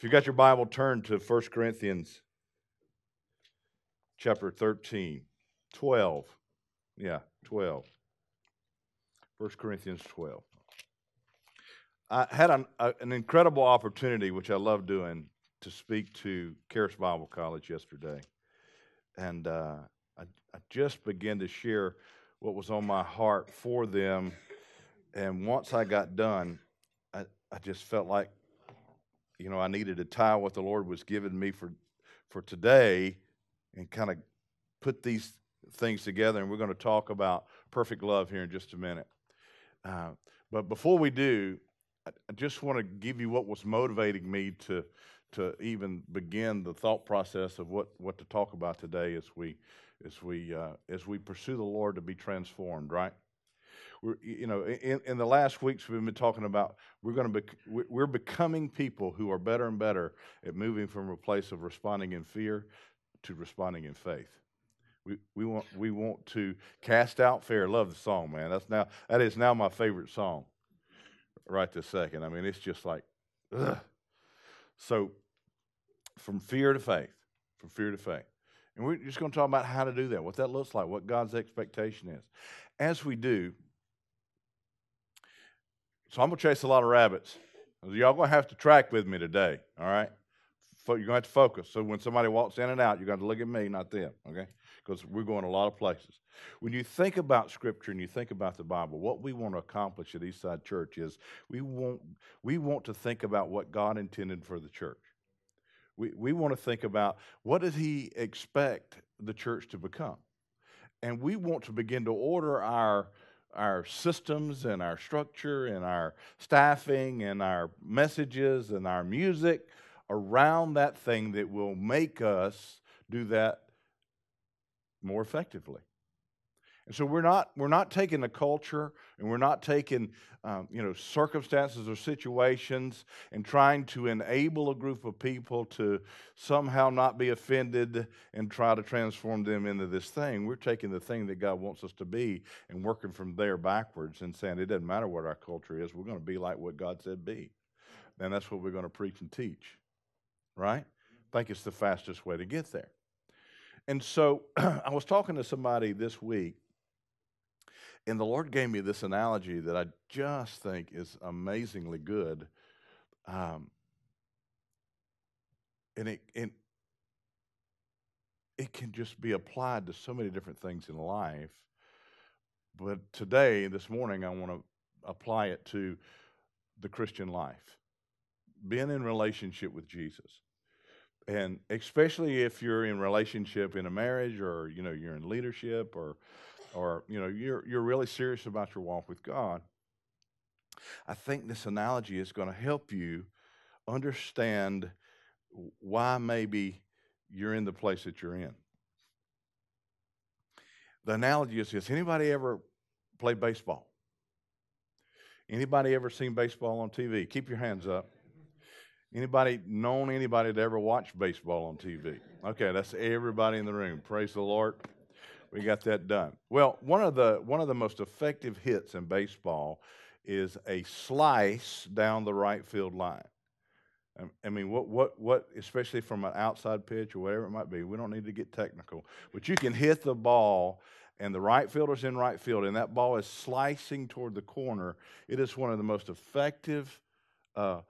If you got your Bible, turn to 1 Corinthians chapter 13, 12. Yeah, 12. 1 Corinthians 12. I had an, a, an incredible opportunity, which I love doing, to speak to Charis Bible College yesterday. And uh, I, I just began to share what was on my heart for them. And once I got done, I, I just felt like you know, I needed to tie what the Lord was giving me for, for today and kind of put these things together. And we're going to talk about perfect love here in just a minute. Uh, but before we do, I, just want to give you what was motivating me to, to even begin the thought process of what, what to talk about today as we, as, we, uh, as we pursue the Lord to be transformed, right? We're, you know, in, in the last weeks we've been talking about we're going to be, we're becoming people who are better and better at moving from a place of responding in fear to responding in faith. We, we want we want to cast out fear. Love the song, man. That's now that is now my favorite song. Right this second. I mean, it's just like, ugh. so from fear to faith, from fear to faith. And we're just going to talk about how to do that, what that looks like, what God's expectation is. As we do, so I'm going to chase a lot of rabbits. Y'all going to have to track with me today, all right? You're going to have to focus. So when somebody walks in and out, you're going to look at me, not them, okay? Because we're going a lot of places. When you think about Scripture and you think about the Bible, what we want to accomplish at Eastside Church is we want, we want to think about what God intended for the church. We, we want to think about what does He expect the church to become? And we want to begin to order our our systems and our structure and our staffing and our messages and our music around that thing that will make us do that more effectively. And so we're not we're not taking the culture and we're not taking um, you know circumstances or situations and trying to enable a group of people to somehow not be offended and try to transform them into this thing. We're taking the thing that God wants us to be and working from there backwards and saying it doesn't matter what our culture is. We're going to be like what God said be, and that's what we're going to preach and teach. Right? I think it's the fastest way to get there. And so I was talking to somebody this week and the Lord gave me this analogy that I just think is amazingly good. Um, and it, it, it can just be applied to so many different things in life. But today, this morning, I want to apply it to the Christian life, being in relationship with Jesus. And especially if you're in relationship in a marriage or you know you're in leadership or or you know you're you're really serious about your walk with God, I think this analogy is going to help you understand why maybe you're in the place that you're in. The analogy is this: anybody ever played baseball? Anybody ever seen baseball on TV? Keep your hands up. Anybody known anybody that ever watched baseball on TV? Okay, that's everybody in the room. Praise the Lord we got that done. Well, one of the one of the most effective hits in baseball is a slice down the right field line. I mean, what what what? Especially from an outside pitch or whatever it might be. We don't need to get technical, but you can hit the ball. And the right fielder's in right field, and that ball is slicing toward the corner. It is one of the most effective uh,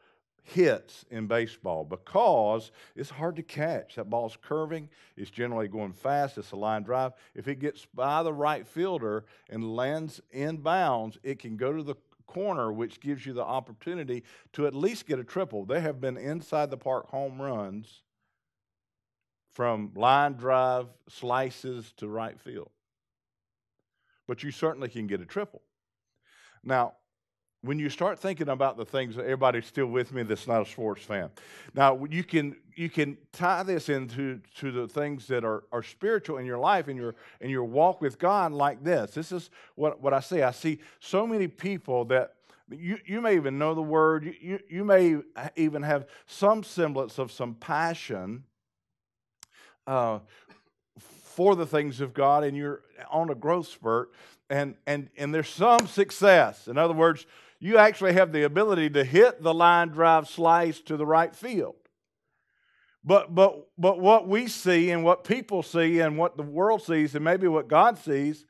hits in baseball because it's hard to catch. That ball's curving, it's generally going fast, it's a line drive. If it gets by the right fielder and lands in bounds, it can go to the corner, which gives you the opportunity to at least get a triple. There have been inside the park home runs from line drive slices to right field. But you certainly can get a triple. Now, when you start thinking about the things that everybody's still with me that's not a sports fan. Now you can you can tie this into to the things that are, are spiritual in your life and your in your walk with god like this. This is what, what i see. I see so many people that you, you may even know the word. You, you, you may even have some semblance of some passion uh, for the things of god and you're on a growth spurt and and and there's some success. In other words you actually have the ability to hit the line drive slice to the right field. But, but, but what we see and what people see and what the world sees and maybe what God sees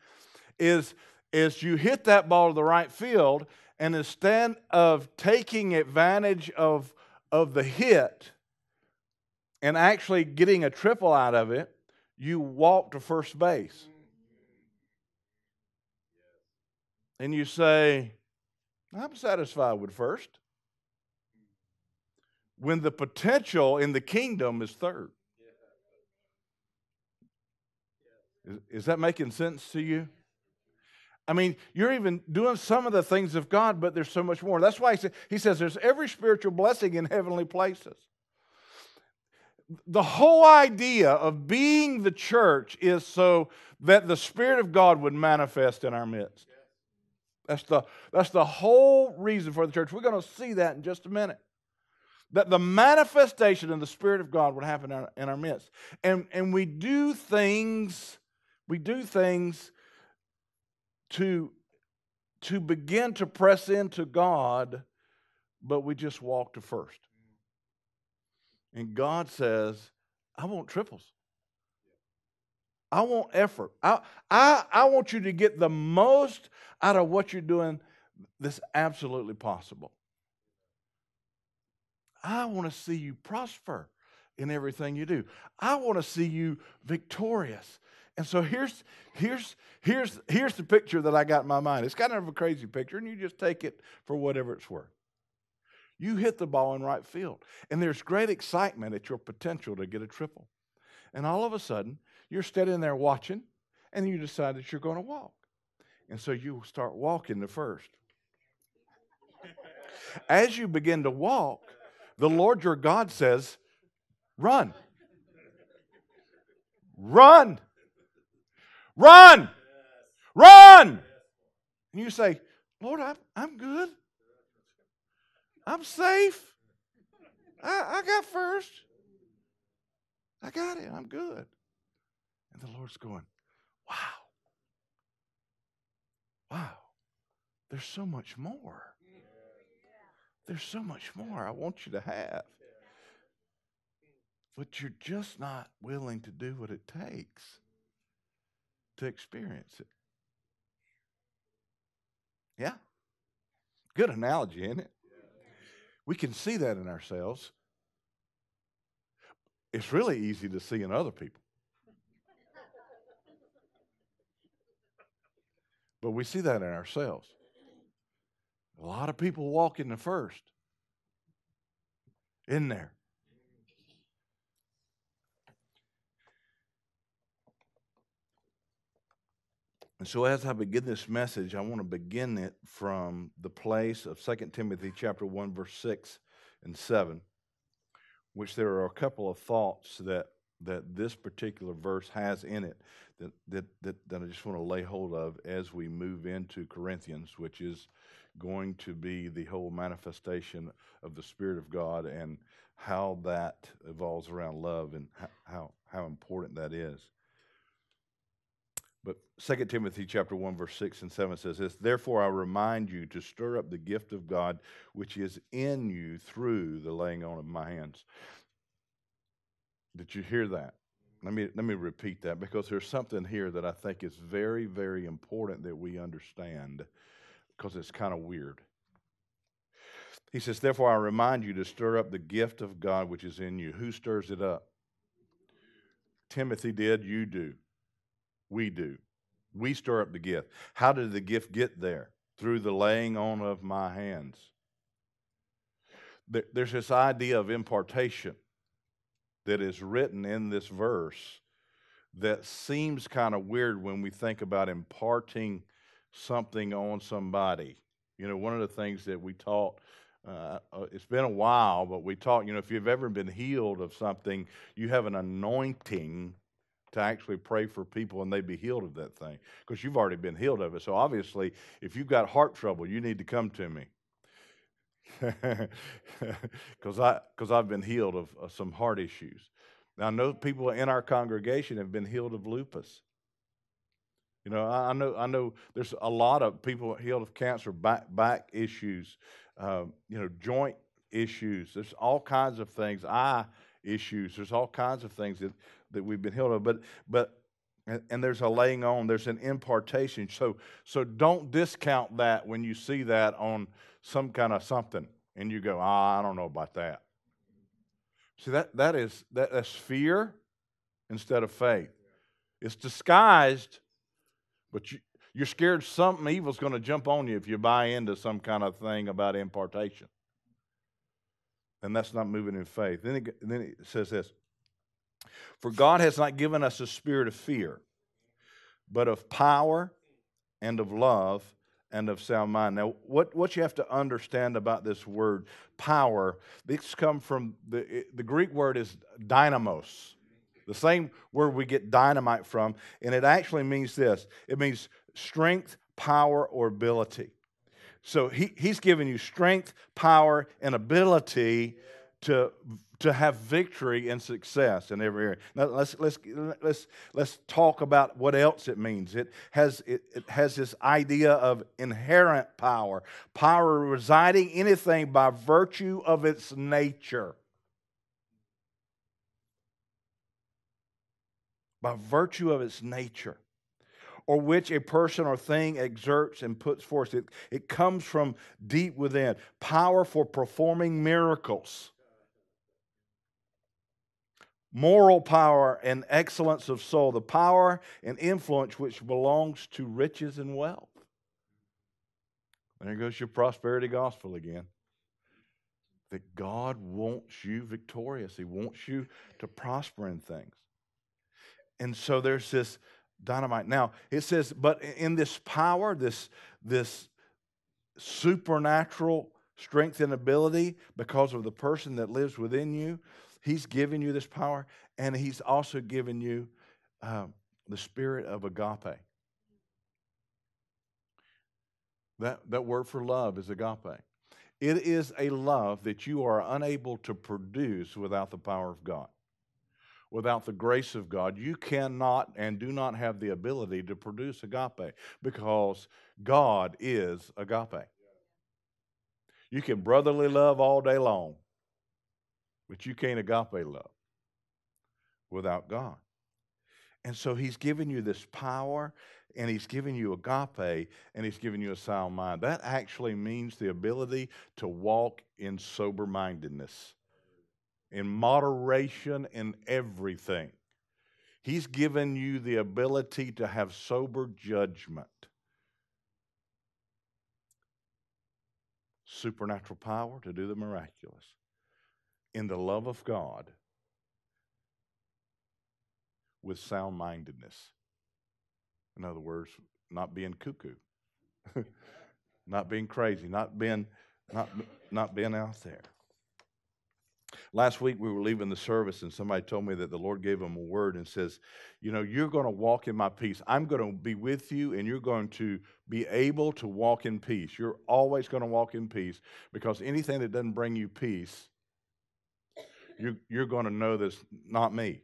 is, is you hit that ball to the right field and instead of taking advantage of, of the hit and actually getting a triple out of it, you walk to first base. And you say, I'm satisfied with first when the potential in the kingdom is third. Is, is, that making sense to you? I mean, you're even doing some of the things of God, but there's so much more. That's why he, he says there's every spiritual blessing in heavenly places. The whole idea of being the church is so that the Spirit of God would manifest in our midst. That's the, that's the whole reason for the church. We're going to see that in just a minute that the manifestation of the Spirit of God would happen in our, in our midst. And, and we do things, we do things to, to begin to press into God, but we just walk to first. And God says, I want triples. I want effort. I, I, I want you to get the most out of what you're doing that's absolutely possible. I want to see you prosper in everything you do. I want to see you victorious. And so here's here's here's here's the picture that I got in my mind. It's kind of a crazy picture, and you just take it for whatever it's worth. You hit the ball in right field, and there's great excitement at your potential to get a triple. And all of a sudden, you're standing there watching, and you decide that you're going to walk. And so you start walking the first. As you begin to walk, the Lord your God says, run. Run. Run. Run. And you say, Lord, I'm, I'm good. I'm safe. I, I got first. I got it. I'm good. The Lord's going, wow. Wow. There's so much more. There's so much more I want you to have. But you're just not willing to do what it takes to experience it. Yeah? Good analogy, isn't it? We can see that in ourselves. It's really easy to see in other people. But we see that in ourselves. A lot of people walk in the first. In there. And so as I begin this message, I want to begin it from the place of 2 Timothy chapter 1 verse 6 and 7, which there are a couple of thoughts that that this particular verse has in it that, that, that, that I just want to lay hold of as we move into Corinthians, which is going to be the whole manifestation of the Spirit of God and how that evolves around love and how, how important that is. But 2 Timothy chapter 1 verse 6 and 7 says this, "Therefore I remind you to stir up the gift of God which is in you through the laying on of my hands." Did you hear that? Let me let me repeat that because there's something here that I think is very very important that we understand because it's kind of weird. He says, Therefore, I remind you to stir up the gift of God which is in you. Who stirs it up? Timothy did, you do. We do. We stir up the gift. How did the gift get there? Through the laying on of my hands. There's this idea of impartation that is written in this verse that seems kind of weird when we think about imparting something on somebody. You know, one of the things that we taught, uh, uh, it's been a while, but we taught, you know, if you've ever been healed of something, you have an anointing to actually pray for people and they be healed of that thing because you've already been healed of it. So obviously, if you've got heart trouble, you need to come to me. Because I, cause I've been healed of, of some heart issues. Now, I know people in our congregation have been healed of lupus. You know, I, know I know there's a lot of people healed of cancer, back back issues, uh, you know, joint issues. There's all kinds of things. Eye issues. There's all kinds of things that, that we've been healed of. But but and, and there's a laying on, there's an impartation. So so don't discount that when you see that on some kind of something and you go, ah, I don't know about that. See that that is that, that's fear instead of faith. It's disguised, but you, you're scared something evil's going to jump on you if you buy into some kind of thing about impartation. And that's not moving in faith. Then it, then it says this For God has not given us a spirit of fear, but of power and of love and of sound mind. Now, what, what you have to understand about this word power, this comes from the, the Greek word is dynamos, the same word we get dynamite from, and it actually means this it means strength, power, or ability. So he, he's given you strength, power, and ability to, to have victory and success in every area. Now let's, let's, let's, let's talk about what else it means. It has, it, it has this idea of inherent power, power residing anything by virtue of its nature. By virtue of its nature or which a person or thing exerts and puts forth. It, it comes from deep within. Power for performing miracles. Moral power and excellence of soul. The power and influence which belongs to riches and wealth. There goes your prosperity gospel again. That God wants you victorious, He wants you to prosper in things. And so there's this dynamite. Now, it says, but in this power, this, this supernatural strength and ability, because of the person that lives within you, He's given you this power, and He's also given you um, the spirit of agape. That, that word for love is agape. It is a love that you are unable to produce without the power of God without the grace of God, you cannot and do not have the ability to produce agape because God is agape. You can brotherly love all day long, but you can't agape love without God. And so he's given you this power and he's given you agape and he's given you a sound mind. That actually means the ability to walk in sober mindedness in moderation in everything. He's given you the ability to have sober judgment, supernatural power to do the miraculous, in the love of God with sound mindedness. In other words, not being cuckoo, not being crazy, not being, not, not being out there. Last week we were leaving the service and somebody told me that the Lord gave him a word and says, You know, you're going to walk in my peace. I'm going to be with you and you're going to be able to walk in peace. You're always going to walk in peace because anything that doesn't bring you peace, you're, you're going to know that's not me.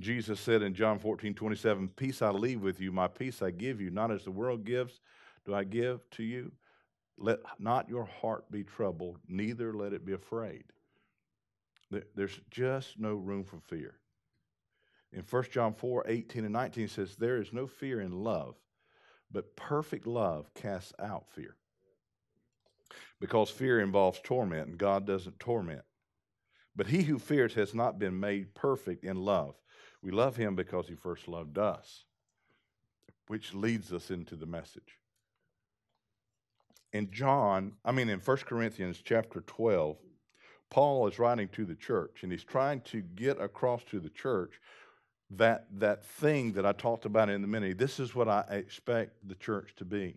Jesus said in John 14, 27, Peace I leave with you, my peace I give you, not as the world gives, do I give to you. Let not your heart be troubled, neither let it be afraid. There's just no room for fear. In 1 John 4 18 and 19 says, There is no fear in love, but perfect love casts out fear. Because fear involves torment, and God doesn't torment. But he who fears has not been made perfect in love. We love him because he first loved us, which leads us into the message in John, I mean, in 1 Corinthians chapter 12, Paul is writing to the church and he's trying to get across to the church that, that thing that I talked about in the minute. This is what I expect the church to be.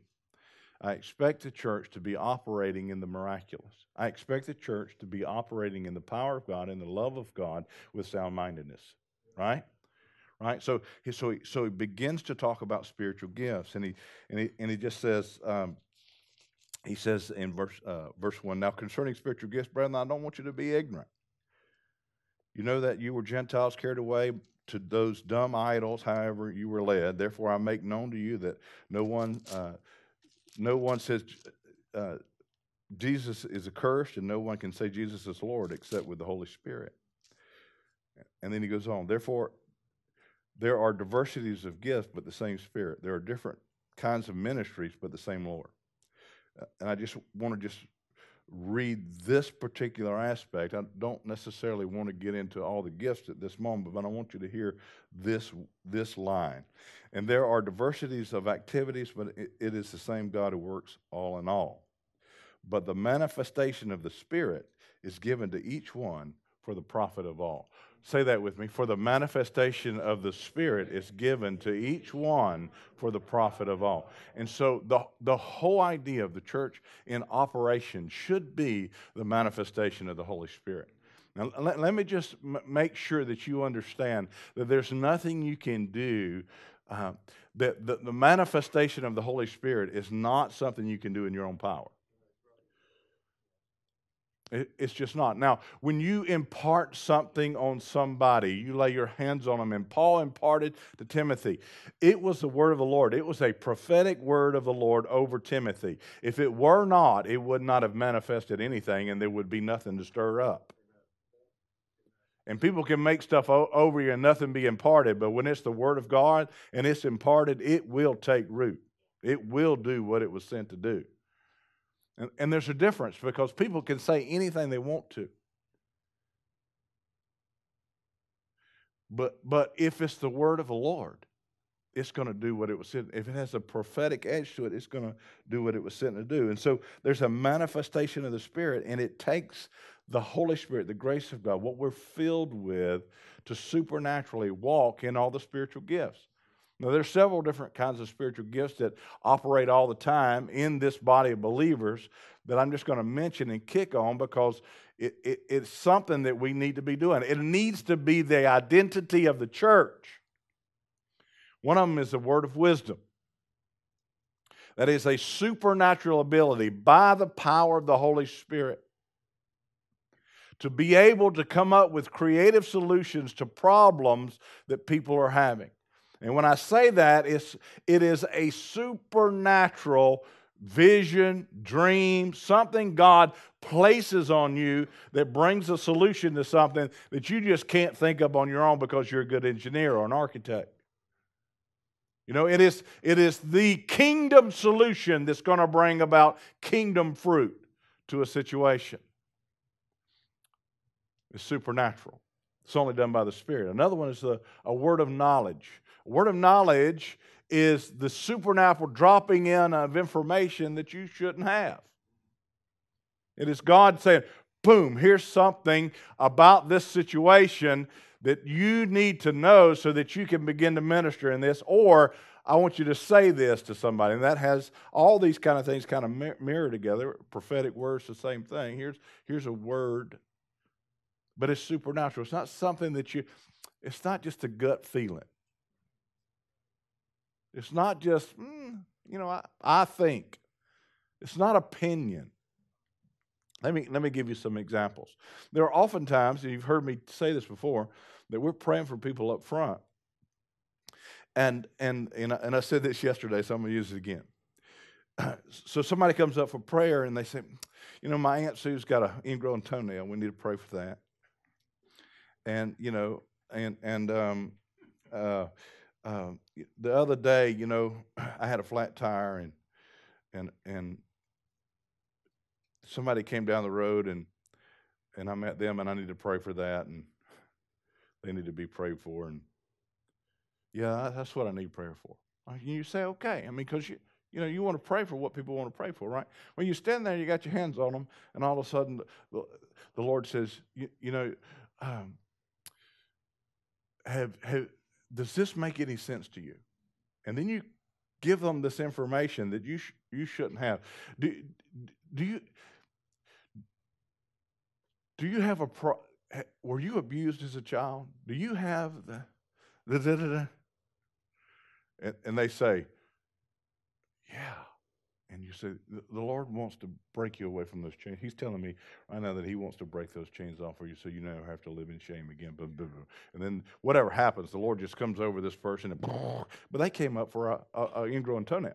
I expect the church to be operating in the miraculous. I expect the church to be operating in the power of God and the love of God with sound mindedness. Right? Right? So, so, so he begins to talk about spiritual gifts, and he, and he, and he just says, um, he says in verse, uh, verse 1 Now concerning spiritual gifts, brethren, I don't want you to be ignorant. You know that you were Gentiles carried away to those dumb idols, however you were led. Therefore, I make known to you that no one, uh, no one says, uh, Jesus is accursed, and no one can say Jesus is Lord except with the Holy Spirit. And then he goes on. Therefore, there are diversities of gifts, but the same Spirit. There are different kinds of ministries, but the same Lord. Uh, and I just want to just read this particular aspect. I don't necessarily want to get into all the gifts at this moment, but I want you to hear this, this line. And there are diversities of activities, but it, it is the same God who works all in all. But the manifestation of the Spirit is given to each one for the profit of all. Say that with me. For the manifestation of the Spirit is given to each one for the profit of all. And so the, the whole idea of the church in operation should be the manifestation of the Holy Spirit. Now, let, let me just m- make sure that you understand that there's nothing you can do. Uh, that the, the manifestation of the Holy Spirit is not something you can do in your own power. It's just not. Now, when you impart something on somebody, you lay your hands on them, and Paul imparted to Timothy. It was the word of the Lord. It was a prophetic word of the Lord over Timothy. If it were not, it would not have manifested anything, and there would be nothing to stir up. And people can make stuff over you and nothing be imparted, but when it's the word of God and it's imparted, it will take root. It will do what it was sent to do. And, and there's a difference because people can say anything they want to. But, but if it's the word of the Lord, it's going to do what it was sent. If it has a prophetic edge to it, it's going to do what it was sent to do. And so there's a manifestation of the Spirit, and it takes the Holy Spirit, the grace of God, what we're filled with, to supernaturally walk in all the spiritual gifts. Now, there's several different kinds of spiritual gifts that operate all the time in this body of believers that I'm just going to mention and kick on because it, it, it's something that we need to be doing. It needs to be the identity of the church. One of them is the word of wisdom. That is a supernatural ability by the power of the Holy Spirit to be able to come up with creative solutions to problems that people are having. And when I say that, it's, it is a supernatural vision, dream, something God places on you that brings a solution to something that you just can't think of on your own because you're a good engineer or an architect. You know, it is, it is the kingdom solution that's going to bring about kingdom fruit to a situation. It's supernatural. It's only done by the Spirit. Another one is a, a word of knowledge. Word of knowledge is the supernatural dropping in of information that you shouldn't have. It is God saying, boom, here's something about this situation that you need to know so that you can begin to minister in this. Or I want you to say this to somebody. And that has all these kind of things kind of mirror together. Prophetic words, the same thing. Here's, here's a word, but it's supernatural. It's not something that you, it's not just a gut feeling. It's not just, mm, you know, I, I think. It's not opinion. Let me, let me give you some examples. There are often times, and you've heard me say this before, that we're praying for people up front. And, and, and, I, and I said this yesterday, so I'm going to use it again. so somebody comes up for prayer and they say, you know, my Aunt Sue's got an ingrown toenail. We need to pray for that. And, you know, and, and um, uh, uh, the other day, you know, I had a flat tire and and and somebody came down the road and and I met them and I need to pray for that and they need to be prayed for and yeah, that's what I need prayer for. You say okay, I mean, because you you know you want to pray for what people want to pray for, right? When you stand there, you got your hands on them, and all of a sudden the, the Lord says, you, you know, um, have have does this make any sense to you? And then you give them this information that you sh- you shouldn't have. Do, do you do you have a pro? Were you abused as a child? Do you have the the da, da, da? And, and they say, yeah. And you say, the Lord wants to break you away from those chains. He's telling me right now that He wants to break those chains off for you so you never have to live in shame again. And then whatever happens, the Lord just comes over this person and, but they came up for a, a, a ingrown toenail.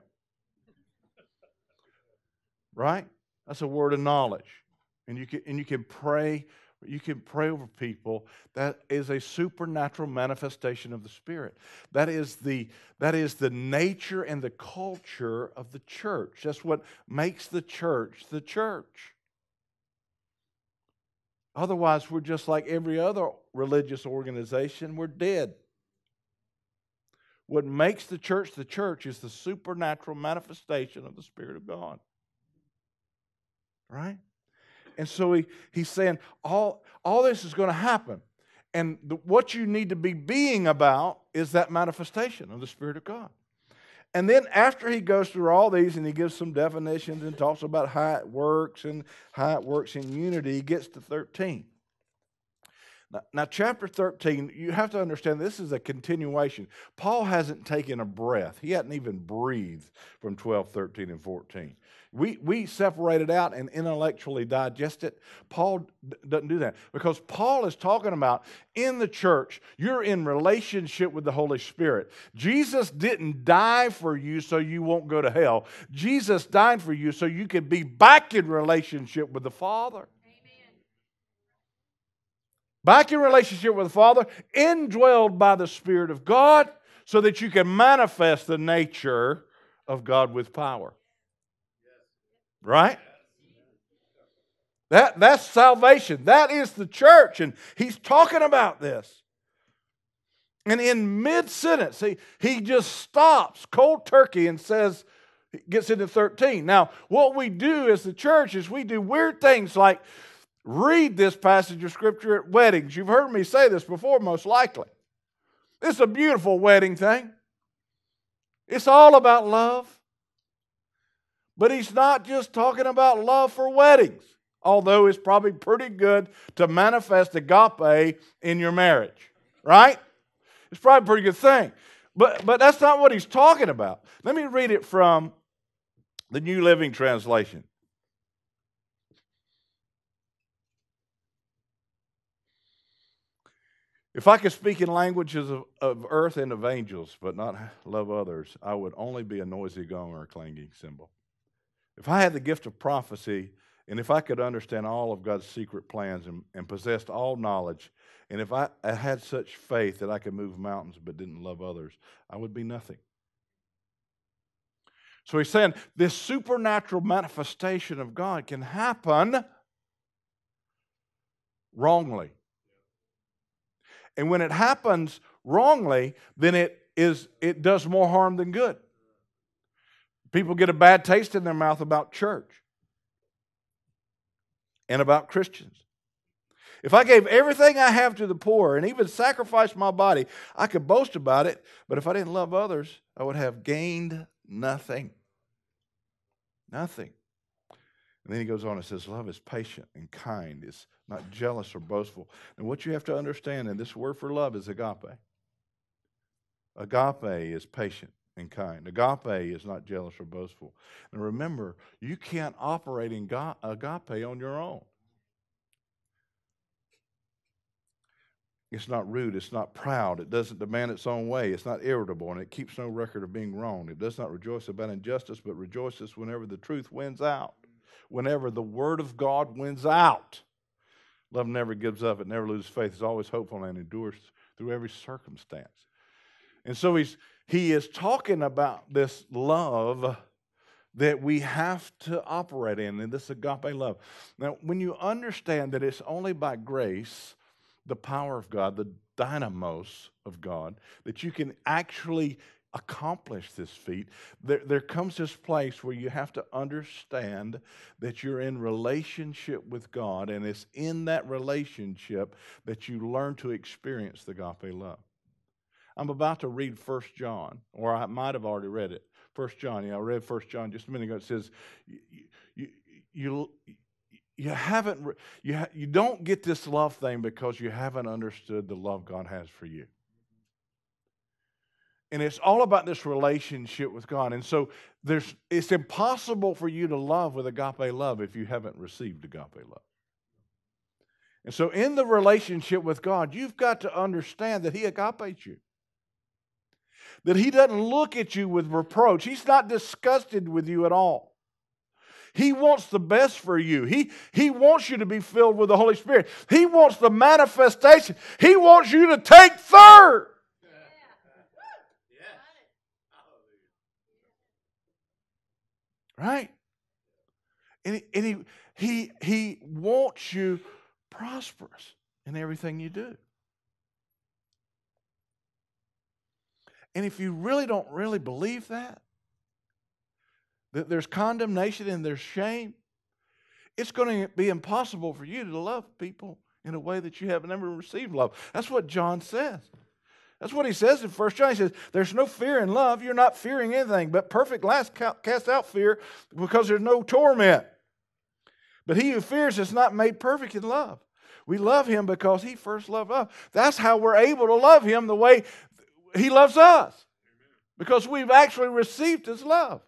Right? That's a word of knowledge. And you can, and you can pray you can pray over people. That is a supernatural manifestation of the spirit. That is the that is the nature and the culture of the church. That's what makes the church the church. Otherwise we're just like every other religious organization we're dead. What makes the church the church is the supernatural manifestation of the spirit of god. Right and so he, he's saying all, all this is going to happen. And the, what you need to be being about is that manifestation of the Spirit of God. And then after he goes through all these and he gives some definitions and talks about how it works and how it works in unity, he gets to 13. Now, now, chapter 13, you have to understand this is a continuation. Paul hasn't taken a breath, he hadn't even breathed from 12, 13, and 14. We, we separate it out and intellectually digest it. Paul d- doesn't do that because Paul is talking about in the church, you're in relationship with the Holy Spirit. Jesus didn't die for you so you won't go to hell. Jesus died for you so you can be back in relationship with the Father. Back in relationship with the Father, indwelled by the Spirit of God, so that you can manifest the nature of God with power. Right? That, that's salvation. That is the church. And he's talking about this. And in mid sentence, he, he just stops cold turkey and says, gets into 13. Now, what we do as the church is we do weird things like read this passage of scripture at weddings. You've heard me say this before, most likely. It's a beautiful wedding thing. It's all about love. But he's not just talking about love for weddings, although it's probably pretty good to manifest agape in your marriage, right? It's probably a pretty good thing. But, but that's not what he's talking about. Let me read it from the New Living Translation. If I could speak in languages of, of earth and of angels, but not love others, I would only be a noisy gong or a clanging cymbal. If I had the gift of prophecy, and if I could understand all of God's secret plans and, and possessed all knowledge, and if I, I had such faith that I could move mountains but didn't love others, I would be nothing. So he's saying this supernatural manifestation of God can happen wrongly. And when it happens wrongly, then it is it does more harm than good. People get a bad taste in their mouth about church and about Christians. If I gave everything I have to the poor and even sacrificed my body, I could boast about it, but if I didn't love others, I would have gained nothing. Nothing. And then he goes on and says, Love is patient and kind, it's not jealous or boastful. And what you have to understand, and this word for love is agape. Agape is patient and kind. Agape is not jealous or boastful. And remember, you can't operate in agape on your own. It's not rude. It's not proud. It doesn't demand its own way. It's not irritable, and it keeps no record of being wrong. It does not rejoice about injustice, but rejoices whenever the truth wins out. Whenever the word of God wins out. Love never gives up. It never loses faith. It's always hopeful and endures through every circumstance. And so he's he is talking about this love that we have to operate in, and this agape love. Now, when you understand that it's only by grace, the power of God, the dynamos of God, that you can actually accomplish this feat, there, there comes this place where you have to understand that you're in relationship with God, and it's in that relationship that you learn to experience the agape love. I'm about to read First John, or I might have already read it. First John, yeah, I read First John just a minute ago. It says, you, you, you, you haven't, you, you don't get this love thing because you haven't understood the love God has for you. And it's all about this relationship with God. And so there's, it's impossible for you to love with agape love if you haven't received agape love. And so in the relationship with God, you've got to understand that He agapes you that he doesn't look at you with reproach. He's not disgusted with you at all. He wants the best for you. He, he wants you to be filled with the Holy Spirit. He wants the manifestation. He wants you to take third. Right? And, he, and he, he, he wants you prosperous in everything you do. And if you really don't really believe that, that there's condemnation and there's shame, it's going to be impossible for you to love people in a way that you have never received love. That's what John says. That's what he says in First John. He says, There's no fear in love. You're not fearing anything, but perfect last cast out fear because there's no torment. But he who fears is not made perfect in love. We love him because he first loved us. That's how we're able to love him the way he loves us. Because we've actually received his love.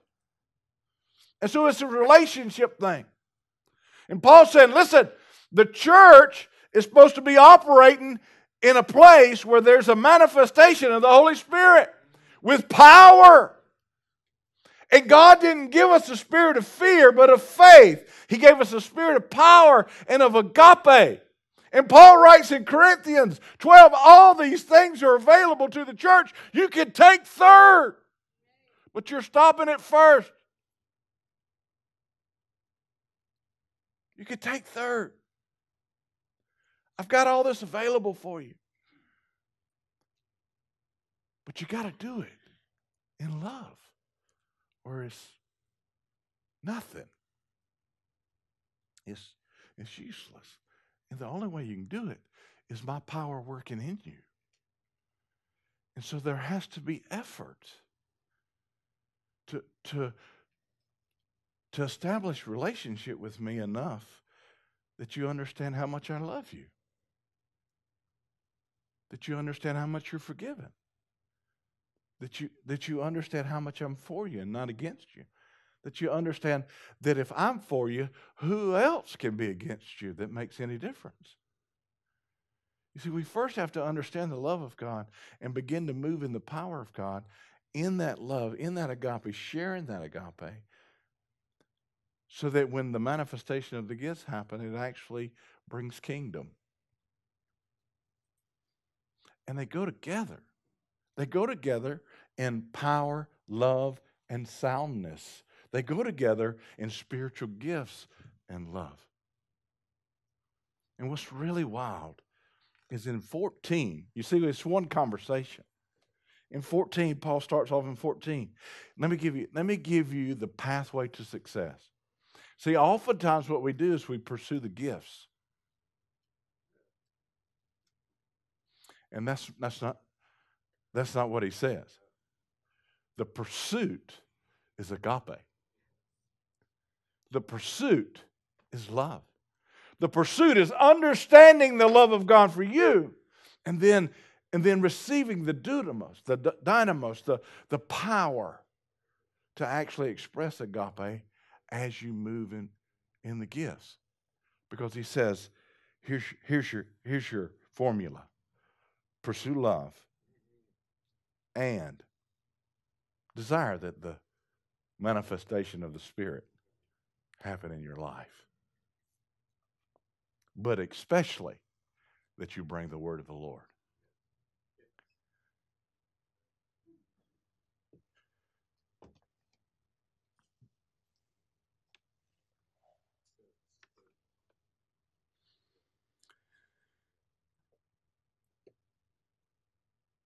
And so it's a relationship thing. And Paul said, listen, the church is supposed to be operating in a place where there's a manifestation of the Holy Spirit with power. And God didn't give us a spirit of fear, but of faith. He gave us a spirit of power and of agape. And Paul writes in Corinthians 12, all these things are available to the church. You can take third, but you're stopping at first. You could take third. I've got all this available for you. But you got to do it in love, or it's nothing. It's, it's useless. And the only way you can do it is my power working in you. And so there has to be effort to, to, to establish relationship with me enough that you understand how much I love you. That you understand how much you're forgiven. That you, that you understand how much I'm for you and not against you. That you understand that if I'm for you, who else can be against you that makes any difference? You see, we first have to understand the love of God and begin to move in the power of God in that love, in that agape, sharing that agape, so that when the manifestation of the gifts happen, it actually brings kingdom. And they go together. They go together in power, love, and soundness. They go together in spiritual gifts and love. And what's really wild is in 14, you see, it's one conversation. In 14, Paul starts off in 14. Let me give you, let me give you the pathway to success. See, oftentimes what we do is we pursue the gifts. And that's that's not that's not what he says. The pursuit is agape. The pursuit is love. The pursuit is understanding the love of God for you and then, and then receiving the dudamos, the dynamos, the, the power to actually express agape as you move in, in the gifts. Because he says, here's, here's, your, here's your formula pursue love and desire that the manifestation of the Spirit happen in your life. But especially that you bring the word of the Lord.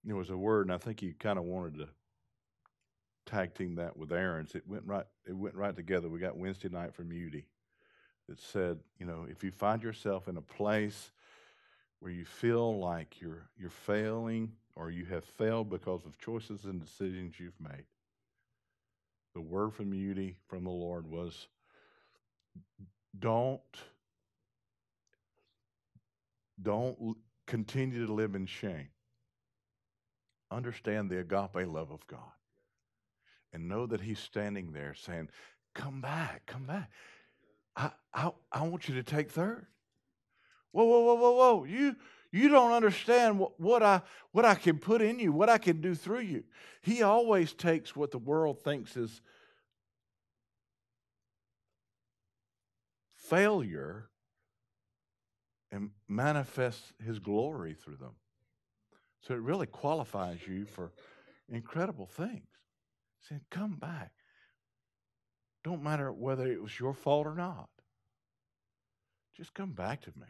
There was a word, and I think you kind of wanted to tag team that with Aaron's. It went right. It went right together. We got Wednesday night from Udy that said, you know, if you find yourself in a place where you feel like you're you're failing or you have failed because of choices and decisions you've made, the word from Udy from the Lord was, don't don't continue to live in shame. Understand the agape love of God and know that He's standing there saying, Come back, come back. I, I, I want you to take third. Whoa, whoa, whoa, whoa, whoa. You, you don't understand what, what, I, what I can put in you, what I can do through you. He always takes what the world thinks is failure and manifests his glory through them. So it really qualifies you for incredible things. Saying, come back. Don't matter whether it was your fault or not. Just come back to me.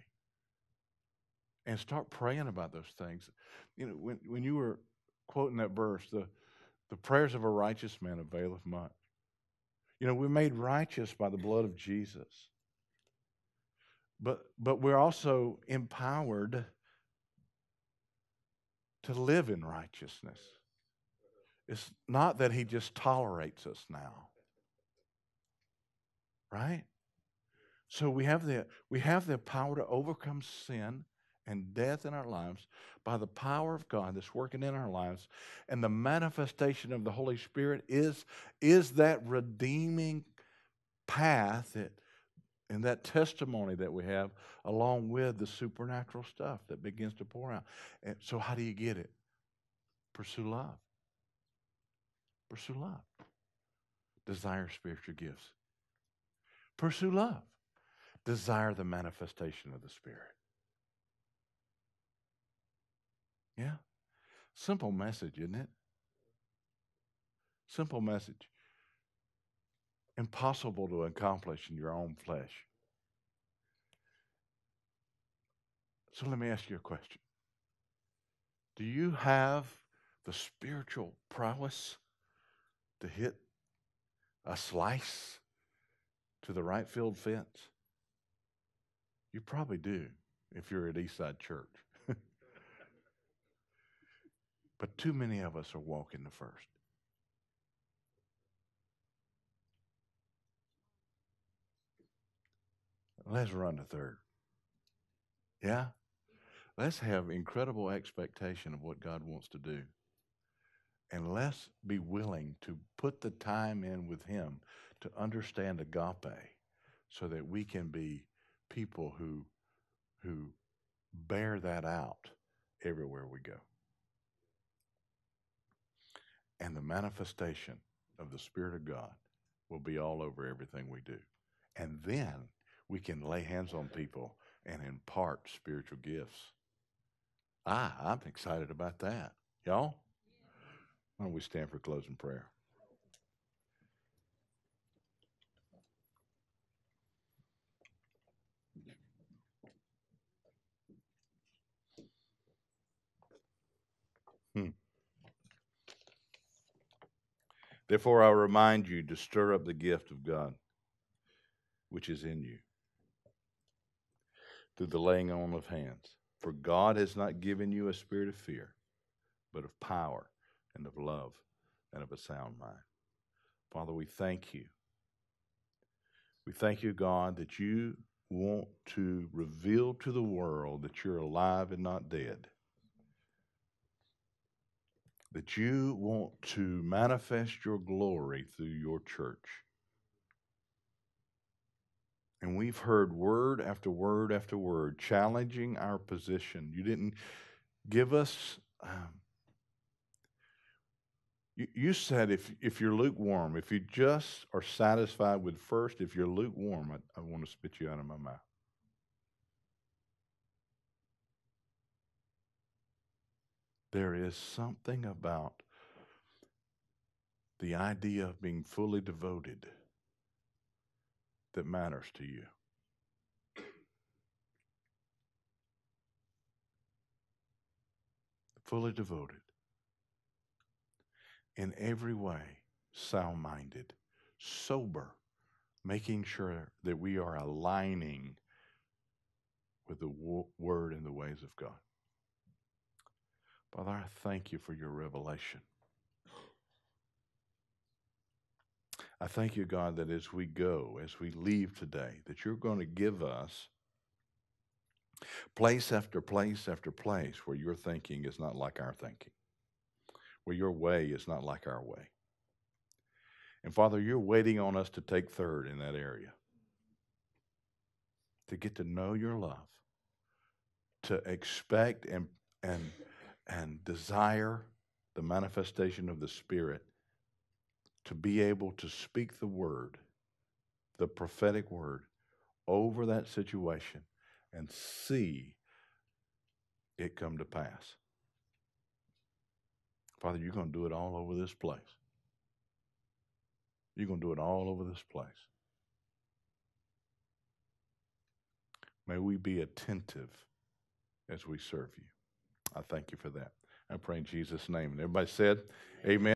And start praying about those things. You know, when, when you were quoting that verse, the, the prayers of a righteous man availeth much. You know, we're made righteous by the blood of Jesus. But but we're also empowered to live in righteousness. It's not that he just tolerates us now. Right? So we have the we have the power to overcome sin and death in our lives by the power of God that's working in our lives. And the manifestation of the Holy Spirit is, is that redeeming path that, and that testimony that we have along with the supernatural stuff that begins to pour out. And so, how do you get it? Pursue love. Pursue love. Desire spiritual gifts. Pursue love. Desire the manifestation of the Spirit. Yeah. Simple message, isn't it? Simple message. Impossible to accomplish in your own flesh. So let me ask you a question. Do you have the spiritual prowess to hit a slice to the right field fence? You probably do if you're at Eastside Church. But too many of us are walking the first. Let's run to third. Yeah? Let's have incredible expectation of what God wants to do. And let's be willing to put the time in with Him to understand agape so that we can be people who, who bear that out everywhere we go and the manifestation of the Spirit of God will be all over everything we do. And then we can lay hands on people and impart spiritual gifts. Ah, I'm excited about that. Y'all? Why don't we stand for closing prayer? Hmm. Therefore, I remind you to stir up the gift of God which is in you through the laying on of hands. For God has not given you a spirit of fear, but of power and of love and of a sound mind. Father, we thank you. We thank you, God, that you want to reveal to the world that you're alive and not dead that you want to manifest your glory through your church. And we've heard word after word after word challenging our position. You didn't give us. Um, you, you said if, if you're lukewarm, if you just are satisfied with first, if you're lukewarm, I, I want to spit you out of my mouth. There is something about the idea of being fully devoted that matters to you. Fully devoted. In every way, sound minded, sober, making sure that we are aligning with the word and the ways of God. Father, I thank you for your revelation. I thank you, God, that as we go, as we leave today, that you're going to give us place after place after place where your thinking is not like our thinking, where your way is not like our way. And Father, you're waiting on us to take third in that area, to get to know your love, to expect and, and and desire the manifestation of the Spirit to be able to speak the word, the prophetic word, over that situation and see it come to pass. Father, you're going to do it all over this place. You're going to do it all over this place. May we be attentive as we serve you. I thank you for that. I pray in Jesus' name. And everybody said, Amen.